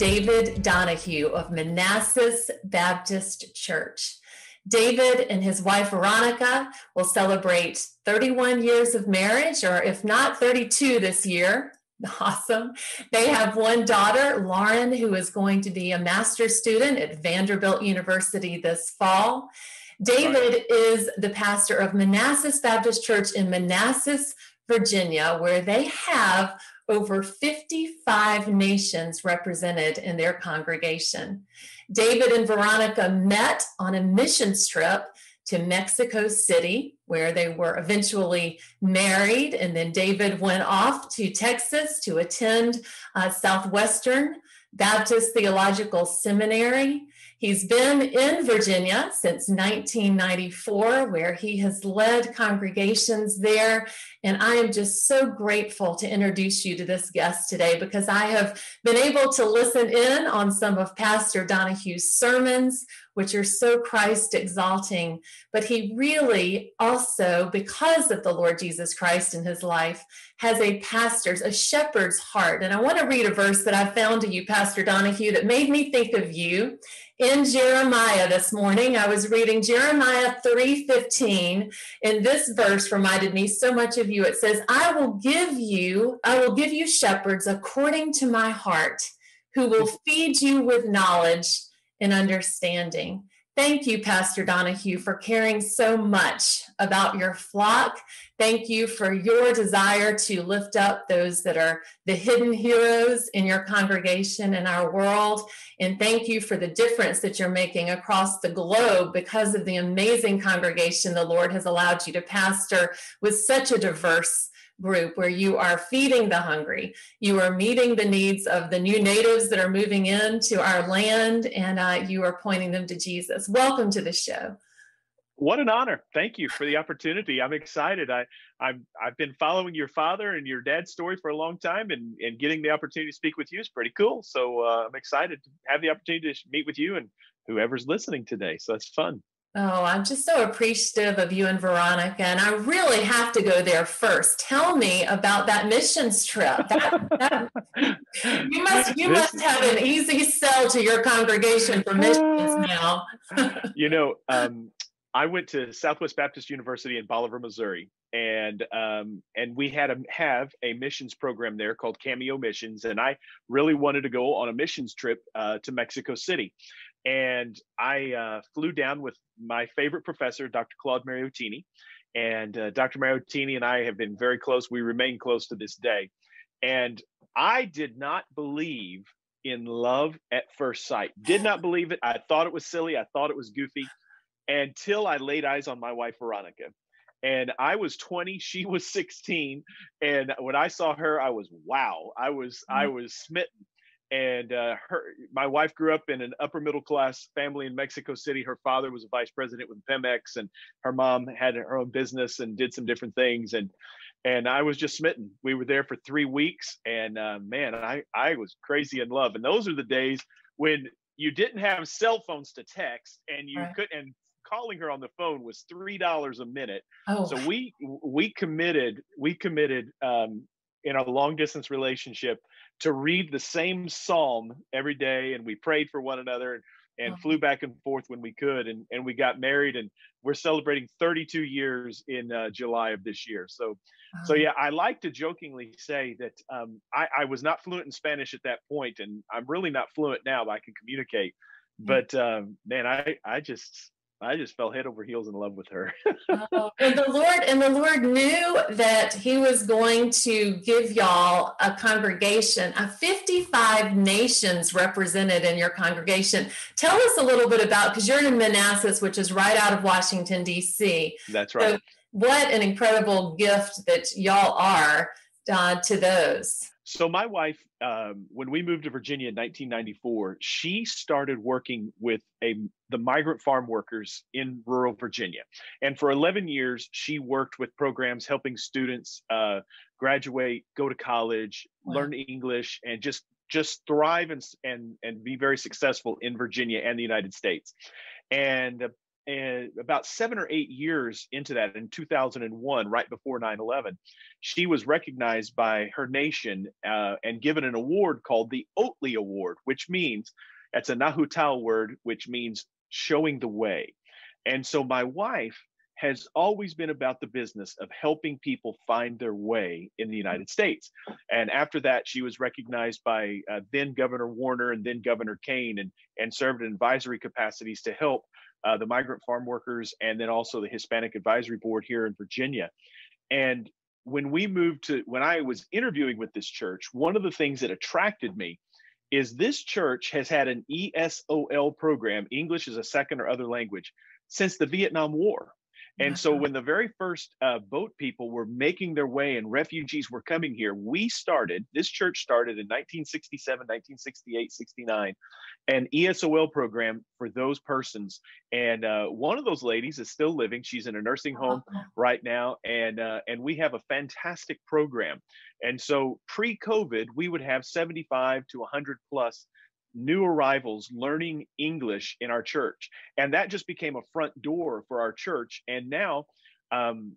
David Donahue of Manassas Baptist Church. David and his wife Veronica will celebrate 31 years of marriage, or if not 32 this year. Awesome. They have one daughter, Lauren, who is going to be a master's student at Vanderbilt University this fall. David is the pastor of Manassas Baptist Church in Manassas, Virginia, where they have over 55 nations represented in their congregation. David and Veronica met on a mission trip to Mexico City, where they were eventually married. And then David went off to Texas to attend uh, Southwestern Baptist Theological Seminary. He's been in Virginia since 1994, where he has led congregations there. And I am just so grateful to introduce you to this guest today because I have been able to listen in on some of Pastor Donahue's sermons, which are so Christ exalting. But he really also, because of the Lord Jesus Christ in his life, has a pastor's, a shepherd's heart. And I want to read a verse that I found to you, Pastor Donahue, that made me think of you in Jeremiah this morning. I was reading Jeremiah 3:15, and this verse reminded me so much of you. It says, "I will give you, I will give you shepherds according to my heart, who will feed you with knowledge and understanding." Thank you, Pastor Donahue, for caring so much about your flock. Thank you for your desire to lift up those that are the hidden heroes in your congregation and our world. And thank you for the difference that you're making across the globe because of the amazing congregation the Lord has allowed you to pastor with such a diverse group where you are feeding the hungry. You are meeting the needs of the new natives that are moving into our land, and uh, you are pointing them to Jesus. Welcome to the show. What an honor! Thank you for the opportunity. I'm excited. I, I've I've been following your father and your dad's story for a long time, and and getting the opportunity to speak with you is pretty cool. So uh, I'm excited to have the opportunity to meet with you and whoever's listening today. So that's fun. Oh, I'm just so appreciative of you and Veronica. And I really have to go there first. Tell me about that missions trip. That, that, you must you must have an easy sell to your congregation for missions now. you know, um, I went to Southwest Baptist University in Bolivar, Missouri, and um, and we had a have a missions program there called Cameo Missions, and I really wanted to go on a missions trip uh, to Mexico City and I uh, flew down with my favorite professor, Dr. Claude Mariottini. And uh, Dr. Mariottini and I have been very close. We remain close to this day. And I did not believe in love at first sight. Did not believe it. I thought it was silly. I thought it was goofy until I laid eyes on my wife, Veronica. And I was 20, she was 16. And when I saw her, I was wow. I was mm-hmm. I was smitten and uh, her my wife grew up in an upper middle class family in Mexico City. Her father was a vice president with Pemex, and her mom had her own business and did some different things. and And I was just smitten. We were there for three weeks, and uh, man, I I was crazy in love. And those are the days when you didn't have cell phones to text, and you right. could and calling her on the phone was three dollars a minute. Oh. So we we committed we committed um, in a long distance relationship to read the same psalm every day and we prayed for one another and, and flew back and forth when we could and, and we got married and we're celebrating 32 years in uh, july of this year. So so yeah i like to jokingly say that um, I, I was not fluent in spanish at that point and i'm really not fluent now but i can communicate. But um, man i i just I just fell head over heels in love with her. oh, and the Lord and the Lord knew that He was going to give y'all a congregation, a 55 nations represented in your congregation. Tell us a little bit about because you're in Manassas, which is right out of Washington D.C. That's right. So what an incredible gift that y'all are uh, to those. So my wife, um, when we moved to Virginia in 1994, she started working with a the migrant farm workers in rural Virginia, and for 11 years she worked with programs helping students uh, graduate, go to college, wow. learn English, and just just thrive and and and be very successful in Virginia and the United States. And and about seven or eight years into that in 2001 right before 9-11 she was recognized by her nation uh, and given an award called the Ohtli award which means that's a nahuatl word which means showing the way and so my wife has always been about the business of helping people find their way in the United States. And after that, she was recognized by uh, then Governor Warner and then Governor Kaine and, and served in advisory capacities to help uh, the migrant farm workers and then also the Hispanic Advisory Board here in Virginia. And when we moved to, when I was interviewing with this church, one of the things that attracted me is this church has had an ESOL program, English as a second or other language, since the Vietnam War. And so when the very first uh, boat people were making their way and refugees were coming here, we started, this church started in 1967, 1968, 69, an ESOL program for those persons. And uh, one of those ladies is still living. She's in a nursing home right now. And, uh, and we have a fantastic program. And so pre COVID, we would have 75 to 100 plus new arrivals learning English in our church. And that just became a front door for our church. And now um,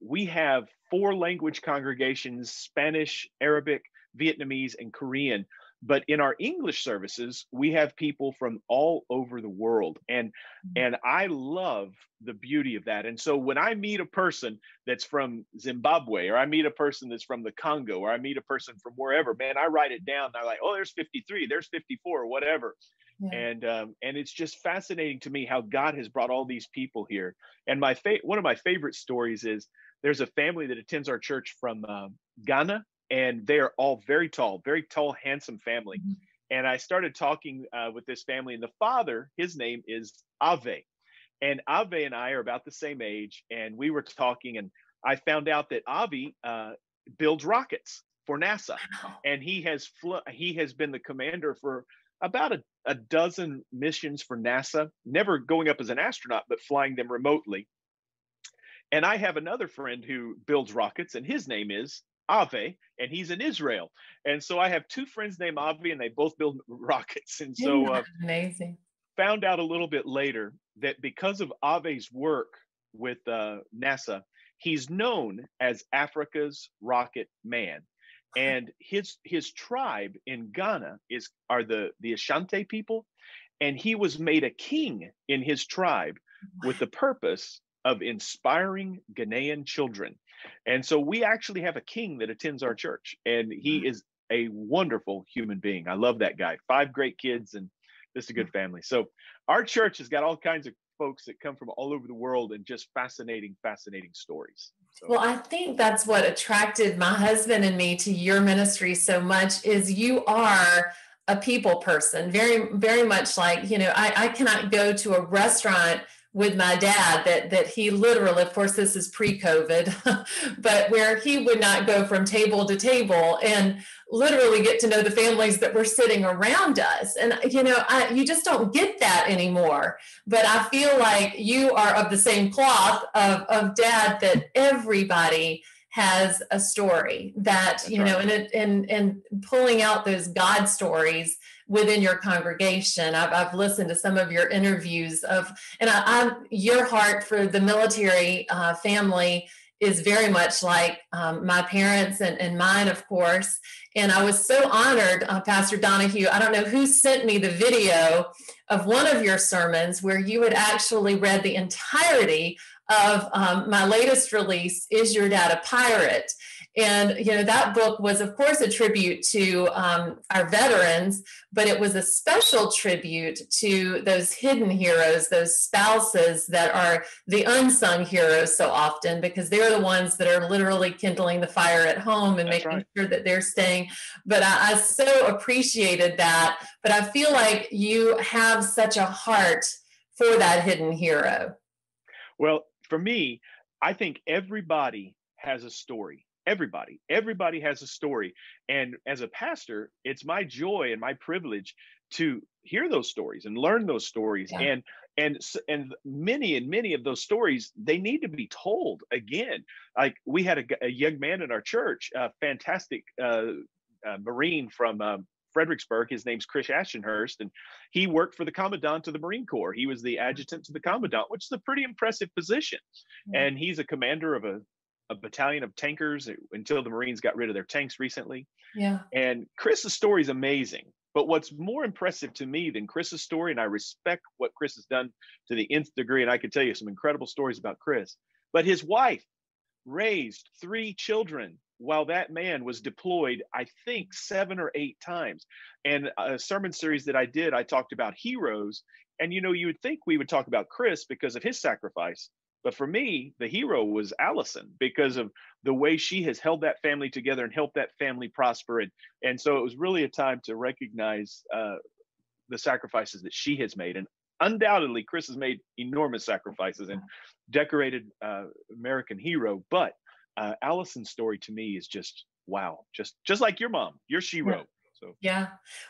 we have four language congregations Spanish, Arabic, Vietnamese, and Korean but in our english services we have people from all over the world and mm-hmm. and i love the beauty of that and so when i meet a person that's from zimbabwe or i meet a person that's from the congo or i meet a person from wherever man i write it down i'm like oh there's 53 there's 54 whatever yeah. and um, and it's just fascinating to me how god has brought all these people here and my fa- one of my favorite stories is there's a family that attends our church from uh, ghana and they are all very tall, very tall, handsome family. Mm-hmm. And I started talking uh, with this family, and the father, his name is Ave, and Ave and I are about the same age, and we were talking, and I found out that Avi uh, builds rockets for NASA, and he has fl- he has been the commander for about a, a dozen missions for NASA, never going up as an astronaut, but flying them remotely. And I have another friend who builds rockets, and his name is Ave, and he's in Israel. And so I have two friends named Avi, and they both build rockets. And so uh, amazing. Found out a little bit later that because of Ave's work with uh, NASA, he's known as Africa's rocket man. And his his tribe in Ghana is are the the Ashanti people, and he was made a king in his tribe with the purpose of inspiring Ghanaian children. And so we actually have a king that attends our church, and he mm. is a wonderful human being. I love that guy. Five great kids and just a good mm. family. So our church has got all kinds of folks that come from all over the world and just fascinating, fascinating stories. So. Well, I think that's what attracted my husband and me to your ministry so much is you are a people person, very, very much like, you know, I, I cannot go to a restaurant with my dad that that he literally of course this is pre-covid but where he would not go from table to table and literally get to know the families that were sitting around us. And you know I, you just don't get that anymore. But i feel like you are of the same cloth of, of dad that everybody has a story that you know and, and and pulling out those god stories within your congregation. I've, I've listened to some of your interviews of, and I, I'm your heart for the military uh, family is very much like um, my parents and, and, mine, of course. And I was so honored, uh, Pastor Donahue. I don't know who sent me the video of one of your sermons where you had actually read the entirety of um, my latest release, Is Your Dad a Pirate? And you know that book was, of course, a tribute to um, our veterans, but it was a special tribute to those hidden heroes, those spouses that are the unsung heroes so often, because they're the ones that are literally kindling the fire at home and That's making right. sure that they're staying. But I, I so appreciated that. But I feel like you have such a heart for that hidden hero. Well, for me, I think everybody has a story everybody everybody has a story and as a pastor it's my joy and my privilege to hear those stories and learn those stories yeah. and and and many and many of those stories they need to be told again like we had a, a young man in our church a fantastic uh, uh, marine from um, Fredericksburg. His name's Chris Ashenhurst, and he worked for the commandant of the Marine Corps. He was the adjutant to the commandant, which is a pretty impressive position. Mm-hmm. And he's a commander of a, a battalion of tankers until the Marines got rid of their tanks recently. Yeah. And Chris's story is amazing. But what's more impressive to me than Chris's story, and I respect what Chris has done to the nth degree, and I can tell you some incredible stories about Chris, but his wife raised three children while that man was deployed, I think seven or eight times. And a sermon series that I did, I talked about heroes. And you know, you would think we would talk about Chris because of his sacrifice. But for me, the hero was Allison because of the way she has held that family together and helped that family prosper. And, and so it was really a time to recognize uh, the sacrifices that she has made. And undoubtedly, Chris has made enormous sacrifices and decorated uh, American hero. But uh, Allison's story to me is just wow, just just like your mom, your shero. Yeah. So yeah.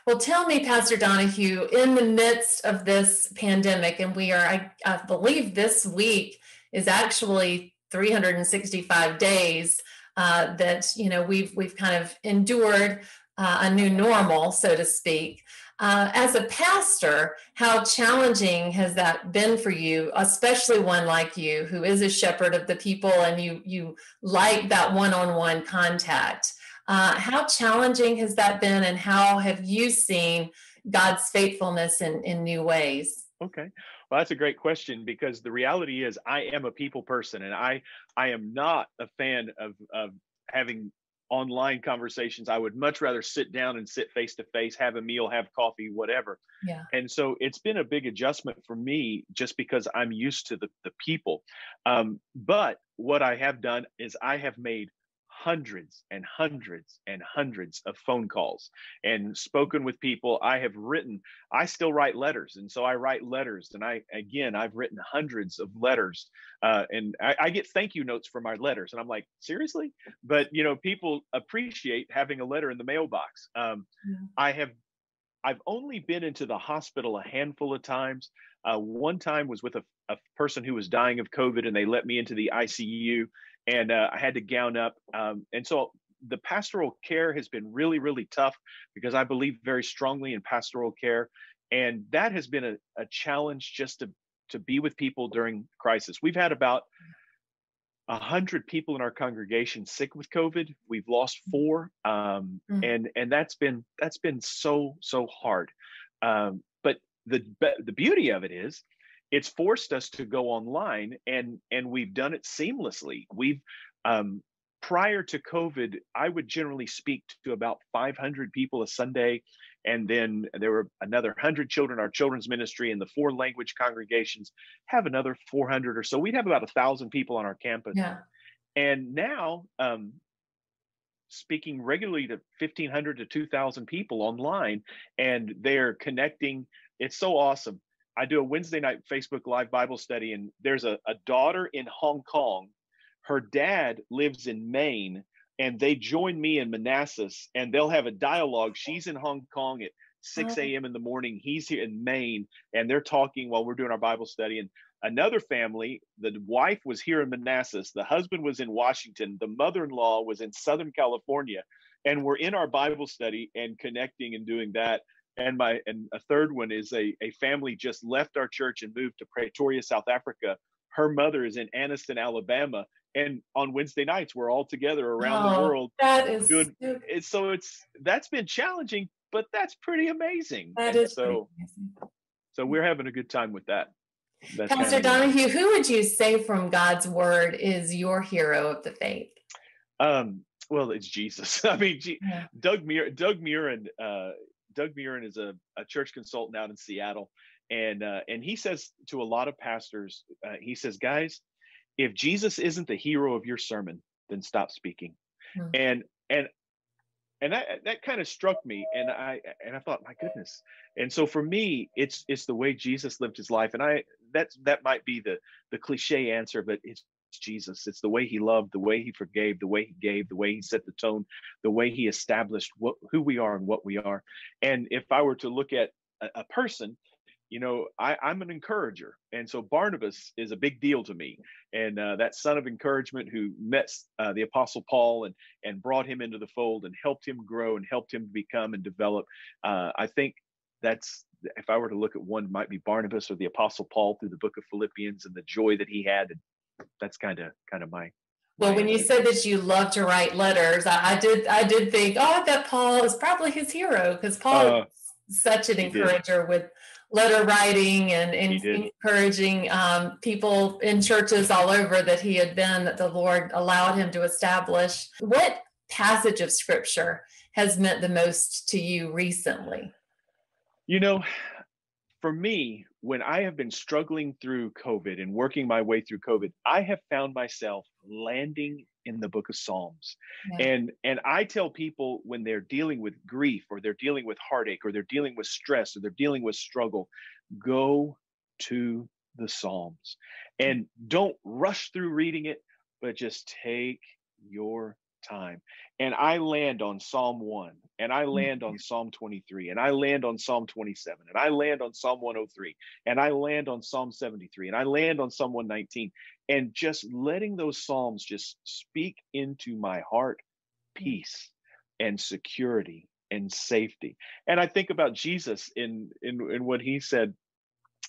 Well, tell me, Pastor Donahue, in the midst of this pandemic, and we are, I, I believe, this week is actually 365 days uh, that you know we've we've kind of endured uh, a new normal, so to speak. Uh, as a pastor, how challenging has that been for you, especially one like you who is a shepherd of the people and you you like that one-on-one contact? Uh, how challenging has that been, and how have you seen God's faithfulness in in new ways? Okay. Well, that's a great question because the reality is I am a people person and I I am not a fan of of having online conversations. I would much rather sit down and sit face to face, have a meal, have coffee, whatever. Yeah. And so it's been a big adjustment for me just because I'm used to the, the people. Um, but what I have done is I have made hundreds and hundreds and hundreds of phone calls and spoken with people. I have written i still write letters and so i write letters and i again i've written hundreds of letters uh, and I, I, get thank you notes for my letters and i'm like seriously? But you know people appreciate having a letter in the mailbox. Um, yeah. i have i've only been into the hospital a handful of times. Uh, one time was with a, a person who was dying of covid and they let me into the icu and uh, I had to gown up. Um, and so the pastoral care has been really, really tough because I believe very strongly in pastoral care, and that has been a, a challenge just to to be with people during crisis. We've had about a hundred people in our congregation sick with COVID. We've lost four, um, mm-hmm. and and that's been that's been so so hard. Um, but the the beauty of it is it's forced us to go online and and we've done it seamlessly. We've um, prior to covid i would generally speak to about 500 people a sunday and then there were another 100 children our children's ministry and the four language congregations have another 400 or so. We'd have about a thousand people on our campus. Yeah. and now um, speaking regularly to 1500 to 2000 people online and they're connecting. It's so awesome I do a Wednesday night Facebook Live Bible study, and there's a, a daughter in Hong Kong. Her dad lives in Maine, and they join me in Manassas, and they'll have a dialogue. She's in Hong Kong at 6 a.m. in the morning. He's here in Maine, and they're talking while we're doing our Bible study. And another family, the wife was here in Manassas, the husband was in Washington, the mother in law was in Southern California. And we're in our Bible study and connecting and doing that and my and a third one is a, a family just left our church and moved to Pretoria, South Africa. Her mother is in Anniston, Alabama, and on Wednesday nights we're all together around oh, the world. That is good. It's, so it's that's been challenging, but that's pretty amazing. That is so. So we're having a good time with that. That's Pastor Donahue, who would you say from God's word is your hero of the faith? Um, well, it's Jesus. I mean, G- yeah. Doug Muir, Doug Murren, uh, Doug Murren is a, a church consultant out in Seattle, and uh, and he says to a lot of pastors, uh, he says, guys, if Jesus isn't the hero of your sermon, then stop speaking. Mm-hmm. And and and that that kind of struck me, and I and I thought, my goodness. And so for me, it's it's the way Jesus lived his life, and I that's that might be the the cliche answer, but it's Jesus. It's the way he loved, the way he forgave, the way he gave, the way he set the tone, the way he established what, who we are and what we are. And if I were to look at a, a person, you know, I, I'm an encourager. And so Barnabas is a big deal to me. And uh, that son of encouragement who met uh, the Apostle Paul and, and brought him into the fold and helped him grow and helped him become and develop. Uh, I think that's, if I were to look at one, might be Barnabas or the Apostle Paul through the book of Philippians and the joy that he had. And that's kind of, kind of my, well, when you said that you love to write letters, I, I, did. I did think, oh, that Paul is probably his hero because Paul uh, is such an encourager with letter writing and, and encouraging um, people in churches all over that he had been, that the Lord allowed him to establish. What passage of scripture has meant the most to you recently? You know, for me, when I have been struggling through COVID and working my way through COVID, I have found myself landing in the book of Psalms. Yeah. And and I tell people when they're dealing with grief or they're dealing with heartache or they're dealing with stress or they're dealing with struggle, go to the Psalms. And don't rush through reading it, but just take your time. And I land on Psalm 1, and I land on Psalm 23, and I land on Psalm 27, and I land on Psalm 103, and I land on Psalm 73, and I land on Psalm 119, and just letting those Psalms just speak into my heart peace and security and safety. And I think about Jesus in in, in what he said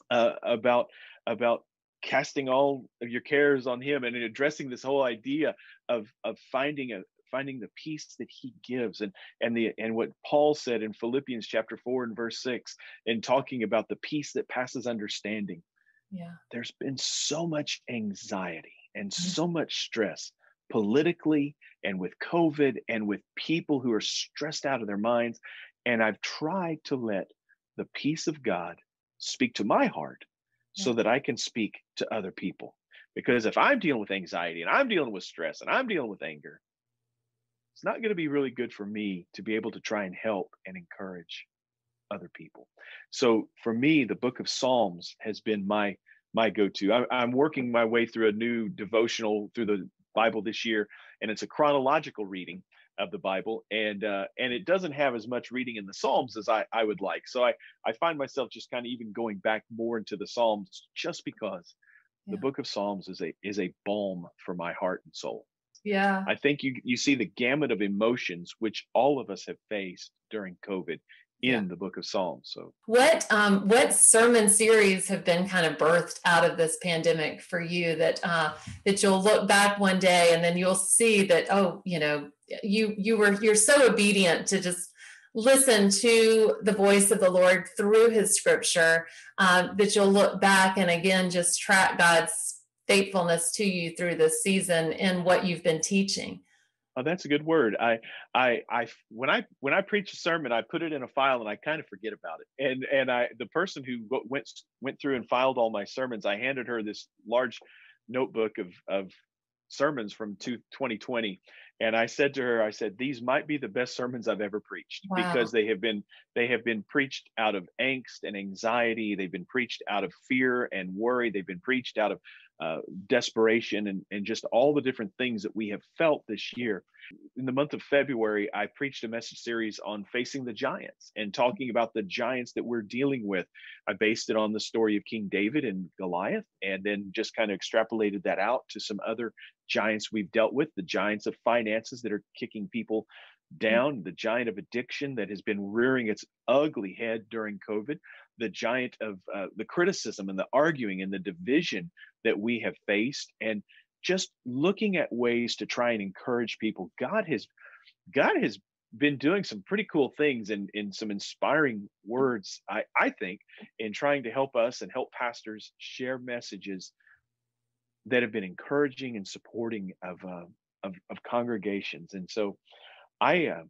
uh, about about casting all of your cares on him and addressing this whole idea of of finding a finding the peace that he gives and and the and what paul said in philippians chapter 4 and verse 6 and talking about the peace that passes understanding. Yeah. There's been so much anxiety and mm-hmm. so much stress politically and with covid and with people who are stressed out of their minds. And i've tried to let the peace of god speak to my heart so that I can speak to other people. Because if I'm dealing with anxiety and I'm dealing with stress and I'm dealing with anger, it's not going to be really good for me to be able to try and help and encourage other people. So for me, the book of Psalms has been my my go-to. I, I'm working my way through a new devotional through the Bible this year, and it's a chronological reading of the Bible, and uh, and it doesn't have as much reading in the Psalms as I, I would like. So I I find myself just kind of even going back more into the Psalms just because yeah. the Book of Psalms is a is a balm for my heart and soul. Yeah, I think you you see the gamut of emotions which all of us have faced during COVID in yeah. the book of psalms so what um what sermon series have been kind of birthed out of this pandemic for you that uh that you'll look back one day and then you'll see that oh you know you you were you're so obedient to just listen to the voice of the lord through his scripture uh, that you'll look back and again just track god's faithfulness to you through this season in what you've been teaching Oh, that's a good word. I, I, I, when I when I preach a sermon, I put it in a file and I kind of forget about it. And and I, the person who went went through and filed all my sermons, I handed her this large notebook of of sermons from 2020 and i said to her i said these might be the best sermons i've ever preached wow. because they have been they have been preached out of angst and anxiety. They've been preached out of fear and worry. They've been preached out of uh, desperation and, and just all the different things that we have felt this year. In the month of February, I preached a message series on facing the giants and talking about the giants that we're dealing with. I based it on the story of King David and Goliath, and then just kind of extrapolated that out to some other giants we've dealt with the giants of finances that are kicking people down, the giant of addiction that has been rearing its ugly head during COVID, the giant of uh, the criticism and the arguing and the division that we have faced, and just looking at ways to try and encourage people. God has, God has been doing some pretty cool things and in, in some inspiring words, I, I think, in trying to help us and help pastors share messages that have been encouraging and supporting of uh, of, of congregations. And so, I, uh,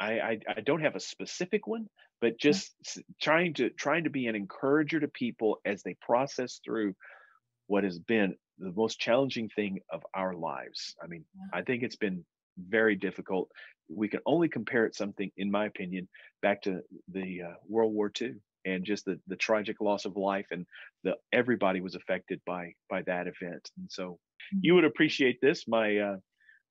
I, I I don't have a specific one, but just yeah. trying to trying to be an encourager to people as they process through what has been the most challenging thing of our lives. I mean, yeah. I think it's been very difficult. We can only compare it something, in my opinion, back to the uh, World War II and just the the tragic loss of life and the everybody was affected by by that event. And so, mm-hmm. you would appreciate this. My uh,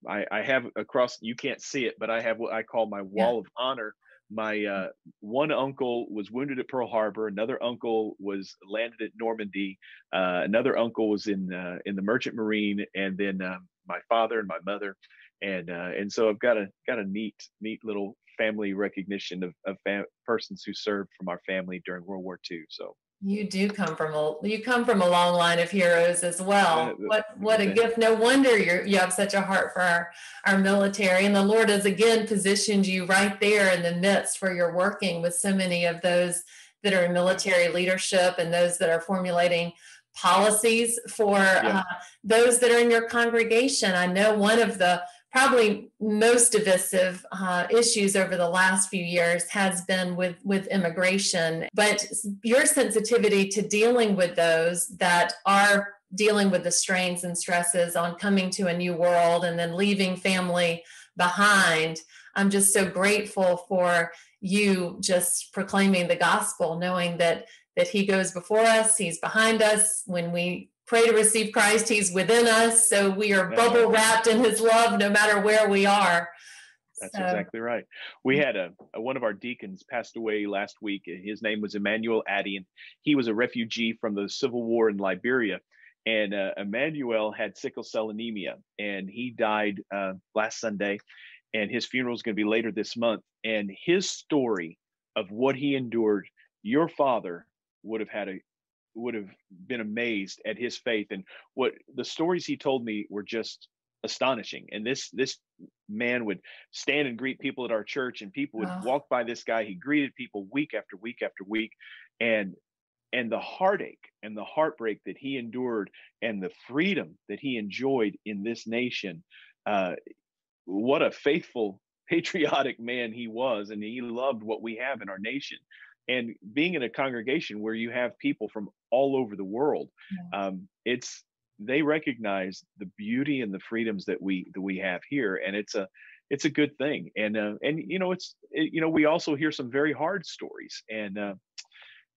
I, I have across you can't see it, but I have what I call my wall yeah. of honor my uh, one uncle was wounded at Pearl Harbor. Another uncle was landed at Normandy. Uh, another uncle was in uh, in the Merchant Marine, and then um, my father and my mother, and uh, and so I've got a got a neat neat little family recognition of, of fam- persons who served from our family during World War II. So you do come from a you come from a long line of heroes as well. What what a gift! No wonder you you have such a heart for our, our military, and the Lord has again positioned you right there in the midst where you're working with so many of those that are in military leadership and those that are formulating policies for yeah. uh, those that are in your congregation. I know one of the probably most divisive uh, issues over the last few years has been with with immigration. But your sensitivity to dealing with those that are dealing with the strains and stresses on coming to a new world and then leaving family behind i'm just so grateful for you just proclaiming the gospel knowing that that he goes before us he's behind us. When we pray to receive Christ. He's within us. So we are bubble wrapped in his love no matter where we are. That's so. exactly right. We had a, a, one of our deacons passed away last week. His name was Emmanuel Addy, and he was a refugee from the Civil War in Liberia. And uh, Emmanuel had sickle cell anemia, and he died uh, last Sunday. And his funeral is going to be later this month. And his story of what he endured, your father would have had a would have been amazed at his faith. And what the stories he told me were just astonishing. And this this man would stand and greet people at our church and people would walk by this guy. He greeted people week after week after week. And and the heartache and the heartbreak that he endured and the freedom that he enjoyed in this nation uh, what a faithful patriotic man he was. And he loved what we have in our nation and being in a congregation where you have people from all over the world yeah. um, it's they recognize the beauty and the freedoms that we that we have here and it's a it's a good thing. And uh, and you know it's it, you know we also hear some very hard stories and uh,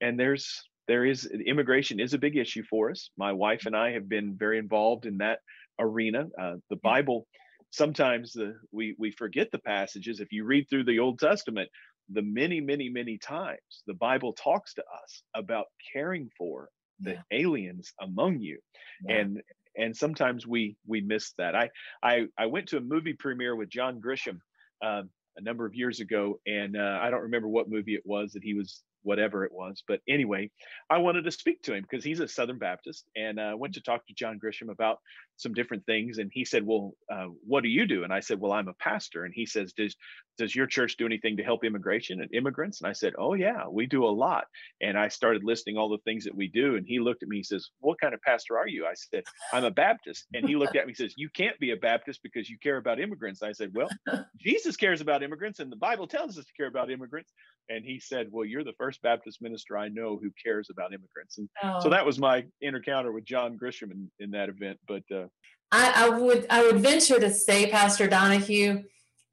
and there's there is immigration is a big issue for us. My wife and i have been very involved in that arena uh, the bible sometimes the, we we forget the passages. If you read through the old testament the many, many, many times the Bible talks to us about caring for the yeah. aliens among you. Yeah. And and sometimes we we miss that. I I I went to a movie premiere with John Grisham um, a number of years ago, and uh, I don't remember what movie it was that he was whatever it was. But anyway, I wanted to speak to him because he's a Southern Baptist, and I uh, went to talk to John Grisham about some different things. And he said, "Well, uh, what do you do?" And I said, "Well, I'm a pastor." And he says, "Does does your church do anything to help immigration and immigrants?" And I said, "Oh yeah, we do a lot." And I started listing all the things that we do. And he looked at me. He says, "What kind of pastor are you?" I said, "I'm a Baptist." And he looked at me. and says, "You can't be a Baptist because you care about immigrants." I said, "Well, Jesus cares about immigrants, and the Bible tells us to care about immigrants." And he said, "Well, you're the first Baptist minister I know who cares about immigrants." And oh. so that was my encounter with John Grisham in, in that event. But uh, I, I would I would venture to say, Pastor Donahue,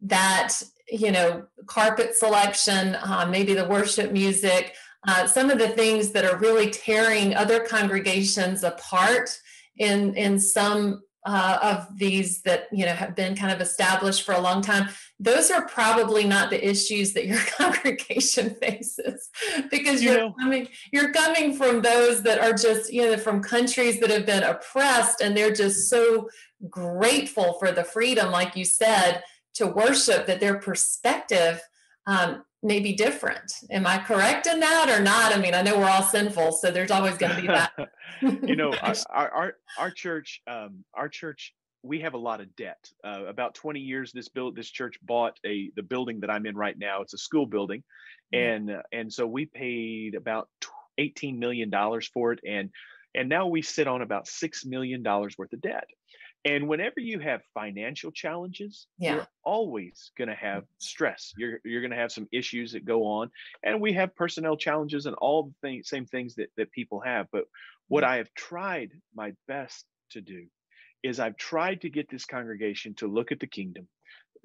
that you know carpet selection, uh, maybe the worship music, uh, some of the things that are really tearing other congregations apart in in some uh, of these that you know have been kind of established for a long time those are probably not the issues that your congregation faces because you're you know, coming you're coming from those that are just you know from countries that have been oppressed and they're just so grateful for the freedom like you said to worship that their perspective um, may be different am i correct in that or not i mean i know we're all sinful so there's always going to be that you know, our, our our church, um, our church, we have a lot of debt. Uh, about 20 years, this build this church bought a the building that I'm in right now. It's a school building, mm-hmm. and uh, and so we paid about 18 million dollars for it, and and now we sit on about six million dollars worth of debt. And whenever you have financial challenges, yeah. you're always going to have mm-hmm. stress. You're you're going to have some issues that go on, and we have personnel challenges and all the thing, same things that that people have. But what I have tried my best to do is I've tried to get this congregation to look at the kingdom.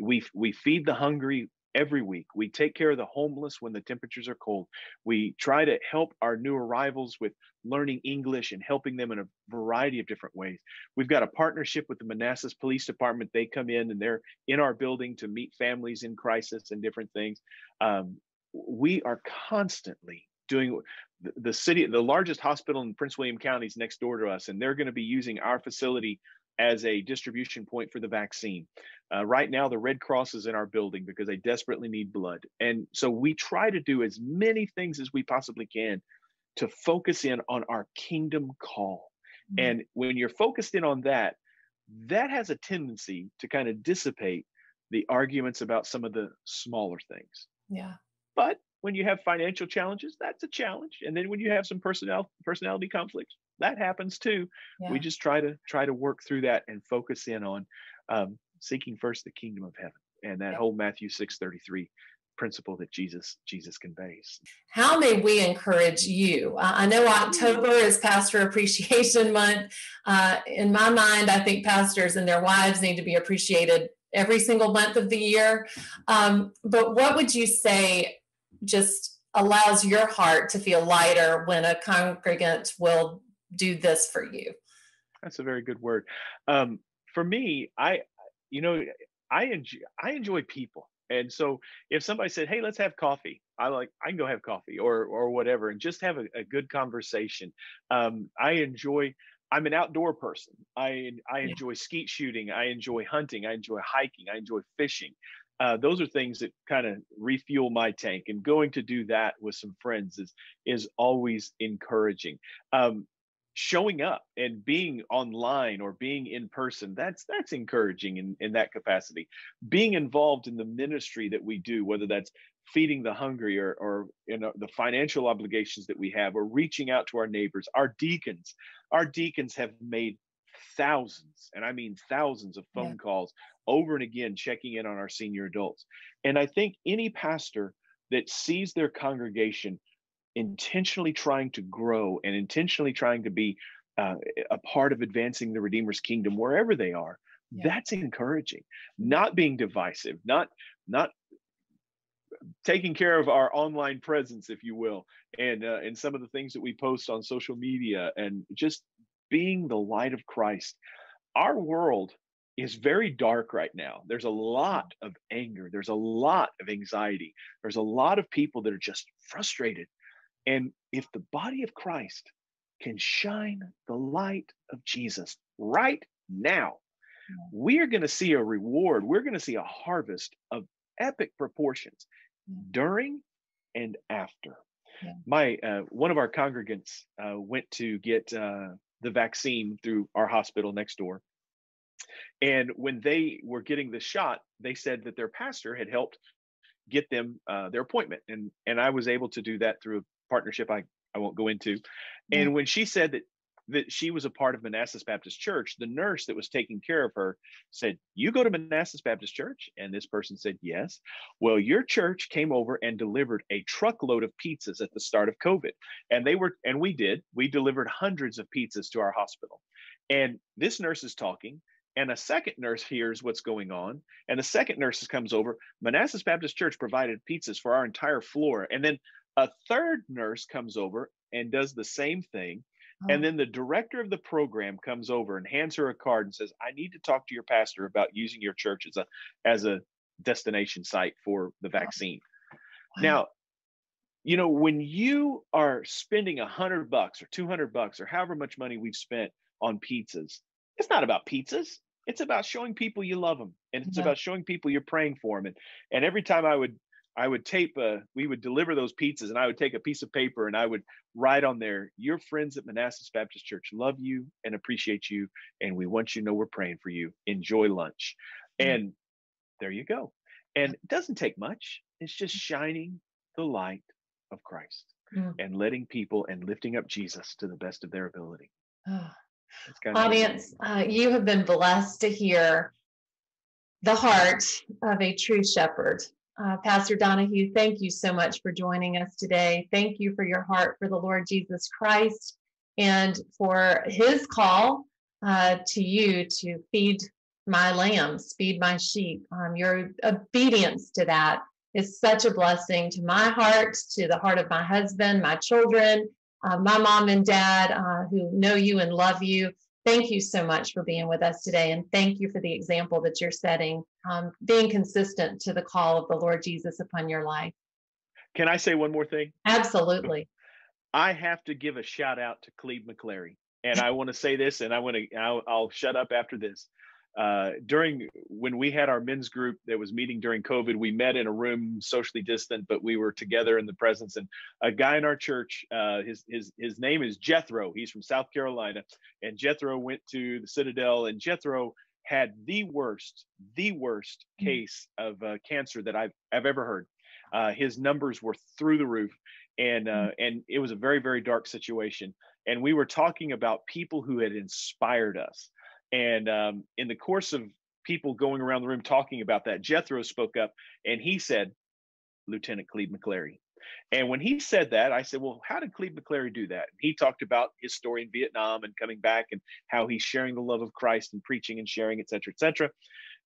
We we feed the hungry every week. We take care of the homeless when the temperatures are cold. We try to help our new arrivals with learning English and helping them in a variety of different ways. We've got a partnership with the Manassas Police Department. They come in and they're in our building to meet families in crisis and different things. Um, we are constantly doing the city, the largest hospital in Prince William County is next door to us, and they're going to be using our facility as a distribution point for the vaccine. Uh, right now, the Red Cross is in our building because they desperately need blood. And so we try to do as many things as we possibly can to focus in on our kingdom call. Mm-hmm. And when you're focused in on that, that has a tendency to kind of dissipate the arguments about some of the smaller things. Yeah. But when you have financial challenges, that's a challenge. And then when you have some personnel personality conflicts, that happens too. Yeah. We just try to try to work through that and focus in on um, seeking first the kingdom of heaven and that yeah. whole Matthew six thirty three principle that Jesus Jesus conveys. How may we encourage you? I know October is Pastor Appreciation Month. Uh, in my mind, I think pastors and their wives need to be appreciated every single month of the year. Um, but what would you say just allows your heart to feel lighter when a congregant will do this for you? That's a very good word. Um, for me, I, you know, I enjoy I enjoy people, and so if somebody said, "Hey, let's have coffee," I like I can go have coffee or or whatever, and just have a, a good conversation. Um, I enjoy. I'm an outdoor person. I I enjoy yeah. skeet shooting. I enjoy hunting. I enjoy hiking. I enjoy fishing uh, those are things that kind of refuel my tank and going to do that with some friends is is always encouraging um, showing up and being online or being in person that's that's encouraging in, in that capacity being involved in the ministry that we do whether that's feeding the hungry or or you know the financial obligations that we have or reaching out to our neighbors our deacons our deacons have made thousands, and I mean thousands of phone yeah. calls over and again, checking in on our senior adults. And I think any pastor that sees their congregation intentionally trying to grow and intentionally trying to be uh, a part of advancing the Redeemer's kingdom wherever they are, yeah. that's encouraging. Not being divisive, not not taking care of our online presence, if you will, and uh, and some of the things that we post on social media, and just being the light of Christ. Our world is very dark right now. There's a lot of anger, there's a lot of anxiety, there's a lot of people that are just frustrated. And if the body of Christ can shine the light of Jesus right now, we are going to see a reward. We're going to see a harvest of epic proportions during and after. Yeah. My uh, one of our congregants uh, went to get uh, the vaccine through our hospital next door. And when they were getting the shot, they said that their pastor had helped get them uh, their appointment, and and I was able to do that through a partnership I I won't go into. And when she said that that she was a part of Manassas Baptist Church, the nurse that was taking care of her said, You go to Manassas Baptist Church? And this person said, Yes. Well, your church came over and delivered a truckload of pizzas at the start of COVID. And they were, and we did, we delivered hundreds of pizzas to our hospital. And this nurse is talking. And a second nurse hears what's going on. And the second nurse comes over. Manassas Baptist Church provided pizzas for our entire floor. And then a third nurse comes over and does the same thing and oh. then the director of the program comes over and hands her a card and says, "I need to talk to your pastor about using your church as a as a destination site for the vaccine." Wow. Now, you know, when you are spending a hundred bucks or two hundred bucks or however much money we've spent on pizzas, it's not about pizzas. It's about showing people you love them, and it's yeah. about showing people you're praying for them. And and every time I would I would tape a, we would deliver those pizzas and I would take a piece of paper and I would write on there, your friends at Manassas Baptist Church love you and appreciate you. And we want you to know we're praying for you. Enjoy lunch. Mm-hmm. And there you go. And it doesn't take much. It's just shining the light of Christ mm-hmm. and letting people and lifting up Jesus to the best of their ability. Oh. Audience, uh, you have been blessed to hear the heart of a true shepherd uh, Pastor Donahue, thank you so much for joining us today. Thank you for your heart for the Lord Jesus Christ and for his call uh, to you to feed my lambs, feed my sheep. Um, your obedience to that is such a blessing to my heart, to the heart of my husband, my children, uh, my mom and dad uh, who know you and love you. Thank you so much for being with us today. And thank you for the example that you're setting, um, being consistent to the call of the Lord Jesus upon your life. Can I say one more thing? Absolutely. I have to give a shout out to Clebe McClary. And I want to say this, and I want to, I'll, I'll shut up after this uh, during when we had our men's group that was meeting during COVID, we met in a room socially distant, but we were together in the presence. And a guy in our church, uh, his his his name is Jethro. He's from South Carolina, and Jethro went to the Citadel, and Jethro had the worst, the worst mm. case of uh, cancer that I've I've ever heard. Uh, his numbers were through the roof, and uh, mm. and it was a very very dark situation. And we were talking about people who had inspired us and um, in the course of people going around the room talking about that, Jethro spoke up and he said, Lieutenant Clebe McClary. And when he said that, I said, Well, how did Clebe McClary do that? He talked about his story in Vietnam and coming back and how he's sharing the love of Christ and preaching and sharing, et cetera, et cetera.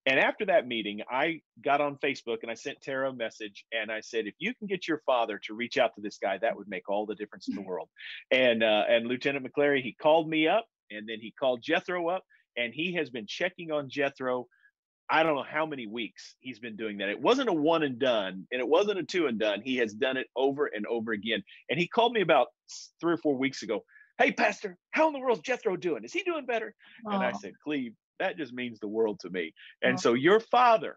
And after that meeting, I got on Facebook and I sent Tara a message and I said, if you can get your father to reach out to this guy, that would make all the difference in the world. And uh, and Lieutenant McClary, he called me up and then he called Jethro up and he has been checking on Jethro. I don't know how many weeks he's been doing that. It wasn't a one and done, and it wasn't a two and done. He has done it over and over again. And he called me about three or four weeks ago. Hey, Pastor, how in the world is Jethro doing? Is he doing better? Aww. And I said, Clebe, that just means the world to me. And Aww. so your father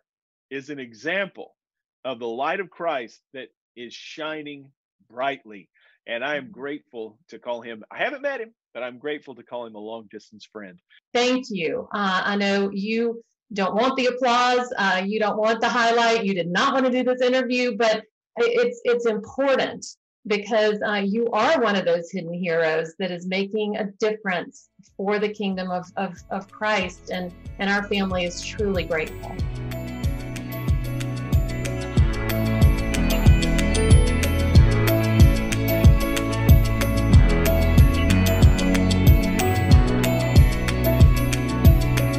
is an example of the light of Christ that is shining brightly. And I am mm-hmm. grateful to call him. I haven't met him, but I'm grateful to call him a long distance friend. Thank you. Uh, I know you don't want the applause, uh, you don't want the highlight, you did not want to do this interview, but it's it's important because uh, you are one of those hidden heroes that is making a difference for the kingdom of, of, of Christ, and, and our family is truly grateful.